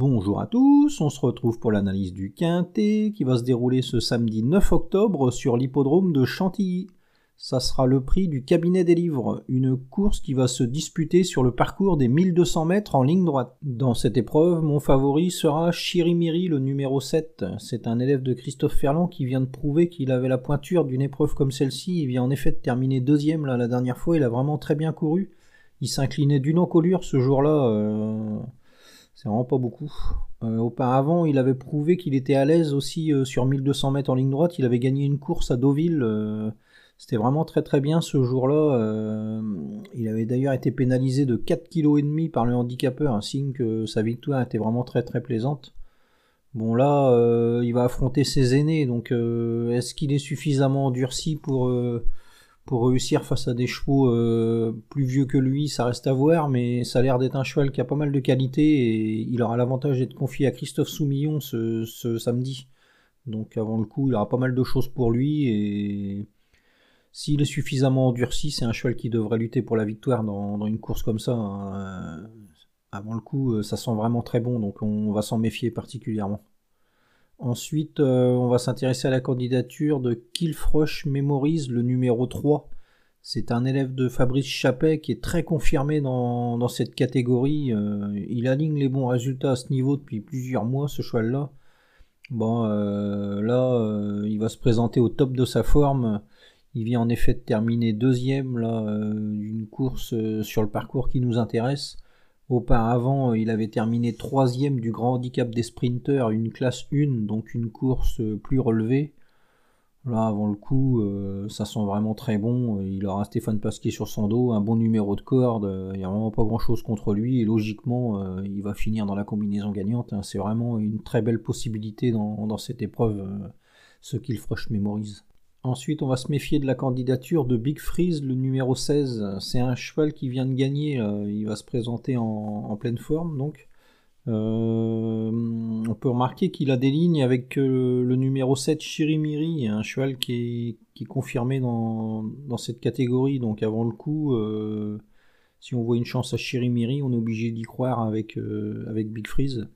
Bonjour à tous, on se retrouve pour l'analyse du Quintet qui va se dérouler ce samedi 9 octobre sur l'hippodrome de Chantilly. Ça sera le prix du cabinet des livres, une course qui va se disputer sur le parcours des 1200 mètres en ligne droite. Dans cette épreuve, mon favori sera Chirimiri, le numéro 7. C'est un élève de Christophe Ferland qui vient de prouver qu'il avait la pointure d'une épreuve comme celle-ci. Il vient en effet de terminer deuxième la dernière fois, il a vraiment très bien couru. Il s'inclinait d'une encolure ce jour-là. Euh, c'est vraiment pas beaucoup. Euh, auparavant, il avait prouvé qu'il était à l'aise aussi euh, sur 1200 mètres en ligne droite. Il avait gagné une course à Deauville. Euh, c'était vraiment très très bien ce jour-là. il avait d'ailleurs été pénalisé de 4,5 kg par le handicapeur, un signe que sa victoire était vraiment très très plaisante. Bon là, il va affronter ses aînés, donc est-ce qu'il est suffisamment endurci pour pour réussir face à des chevaux euh, plus vieux que lui, ça reste à voir, mais ça a l'air d'être un cheval qui a pas mal de qualité et il aura l'avantage d'être confié à Christophe Soumillon ce, samedi. Donc avant le coup, il aura pas mal de choses pour lui et s'il est suffisamment endurci, c'est un cheval qui devrait lutter pour la victoire dans, une course comme ça. Hein. Avant le coup, ça sent vraiment très bon, donc on va s'en méfier particulièrement. Ensuite, euh, on va s'intéresser à la candidature de Kilfrush Memories, le numéro 3. C'est un élève de Fabrice Chappet qui est très confirmé dans, cette catégorie. Euh, il aligne les bons résultats à ce niveau depuis plusieurs mois, ce cheval-là. Bon, euh, là, il va se présenter au top de sa forme. Il vient en effet de terminer deuxième d'une course sur le parcours qui nous intéresse. Auparavant, il avait terminé troisième du grand handicap des sprinteurs, une classe 1, donc une course plus relevée. Là, avant le coup, euh, ça sent vraiment très bon. Il aura Stéphane Pasquier sur son dos, un bon numéro de corde. Il n'y a vraiment pas grand chose contre lui. Et logiquement, euh, il va finir dans la combinaison gagnante. Hein. C'est vraiment une très belle possibilité dans, cette épreuve, euh, ce qu'il Froche mémorise. Ensuite, on va se méfier de la candidature de Big Freeze, le numéro 16. C'est un cheval qui vient de gagner. Euh, il va se présenter en, pleine forme. Donc, euh, on peut remarquer qu'il a des lignes avec euh, le numéro 7, Chirimiri, un cheval qui est, confirmé dans, cette catégorie. Donc, avant le coup, si on voit une chance à Chirimiri, on est obligé d'y croire avec, avec Big Freeze.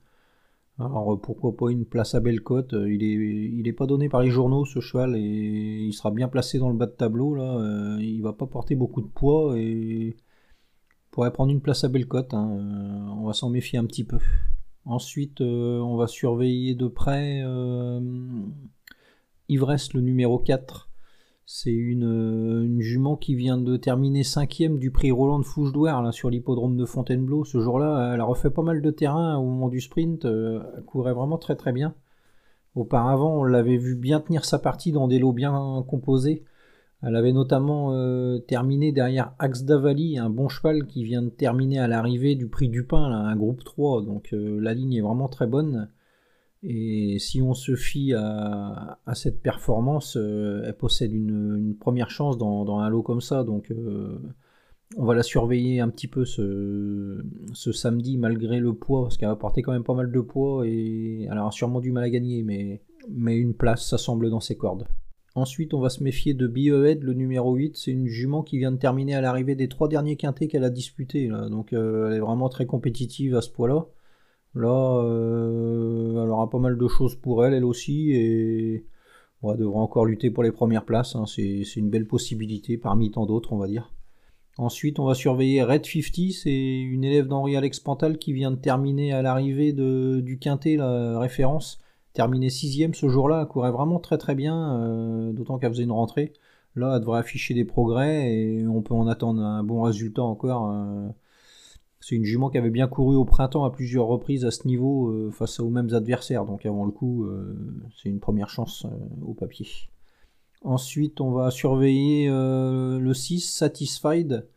Alors pourquoi pas une place à belle cote Il est, il est pas donné par les journaux ce cheval et il sera bien placé dans le bas de tableau là. Euh, il va pas porter beaucoup de poids et pourrait prendre une place à belle cote. Hein. Euh, on va s'en méfier un petit peu. Ensuite, euh, on va surveiller de près Ivresse le numéro 4 c'est euh, une, jument qui vient de terminer cinquième du prix Roland de Fouche-Douar sur l'hippodrome de Fontainebleau. Ce jour-là, elle a refait pas mal de terrain au moment du sprint. Euh, elle courait vraiment très très bien. Auparavant, on l'avait vu bien tenir sa partie dans des lots bien composés. Elle avait notamment euh, terminé derrière Axe d'Avali, un bon cheval qui vient de terminer à l'arrivée du prix du pain, un groupe 3. Donc la ligne est vraiment très bonne. Et si on se fie à, cette performance, euh, elle possède une, première chance dans, un lot comme ça. Donc euh, on va la surveiller un petit peu ce, samedi malgré le poids, parce qu'elle va porter quand même pas mal de poids et elle aura sûrement du mal à gagner, mais, mais une place, ça semble dans ses cordes. Ensuite, on va se méfier de Biohead, le numéro 8. C'est une jument qui vient de terminer à l'arrivée des trois derniers quintés qu'elle a disputés. Donc, euh, elle est vraiment très compétitive à ce poids-là. Là, euh, elle aura pas mal de choses pour elle, elle aussi, et elle devra encore lutter pour les premières places. Hein. C'est une belle possibilité parmi tant d'autres, on va dire. Ensuite, on va surveiller Red 50, c'est une élève d'Henri Alex Pantal qui vient de terminer à l'arrivée du Quintet, la référence. Terminer sixième ce jour-là, elle courait vraiment très très bien, euh, d'autant qu'elle faisait une rentrée. Là, elle devrait afficher des progrès et on peut en attendre un bon résultat encore. Euh, c'est une jument qui avait bien couru au printemps à plusieurs reprises à ce niveau euh, face aux mêmes adversaires. Donc avant le coup, euh, c'est une première chance euh, au papier. Ensuite, on va surveiller le 6, Satisfied.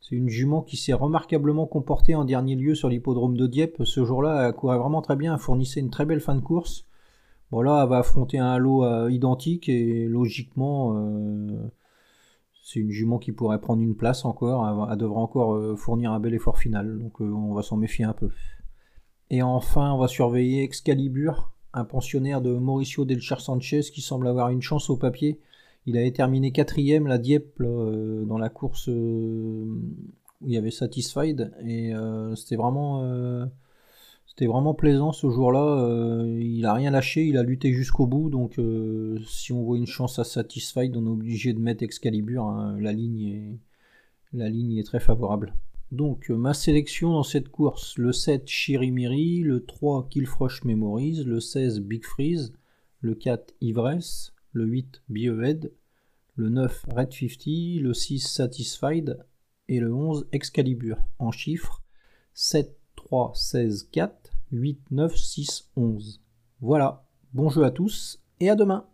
C'est une jument qui s'est remarquablement comportée en dernier lieu sur l'hippodrome de Dieppe. Ce jour-là, elle courait vraiment très bien, elle fournissait une très belle fin de course. Bon là, elle va affronter un lot identique et logiquement, c'est une jument qui pourrait prendre une place encore. Elle, devra encore euh, fournir un bel effort final. Donc euh, on va s'en méfier un peu. Et enfin, on va surveiller Excalibur, un pensionnaire de Mauricio Del Cher Sanchez qui semble avoir une chance au papier. Il avait terminé quatrième la Dieppe euh, dans la course où il y avait Satisfied et c'était vraiment C'était vraiment plaisant ce jour-là. euh, il a rien lâché, il a lutté jusqu'au bout. Donc, euh, si on voit une chance à Satisfied, on est obligé de mettre Excalibur. hein. La, ligne est, très favorable. Donc, euh, ma sélection dans cette course le 7 Chirimiri, le 3 Killfrush Memories, le 16 Big Freeze, le 4 Ivresse, le 8 Biohead, le 9 Red 50, le 6 Satisfied et le 11 Excalibur. En chiffres 7, 3, 16, 4, 8, 9, 6, 11. Voilà, bon jeu à tous et à demain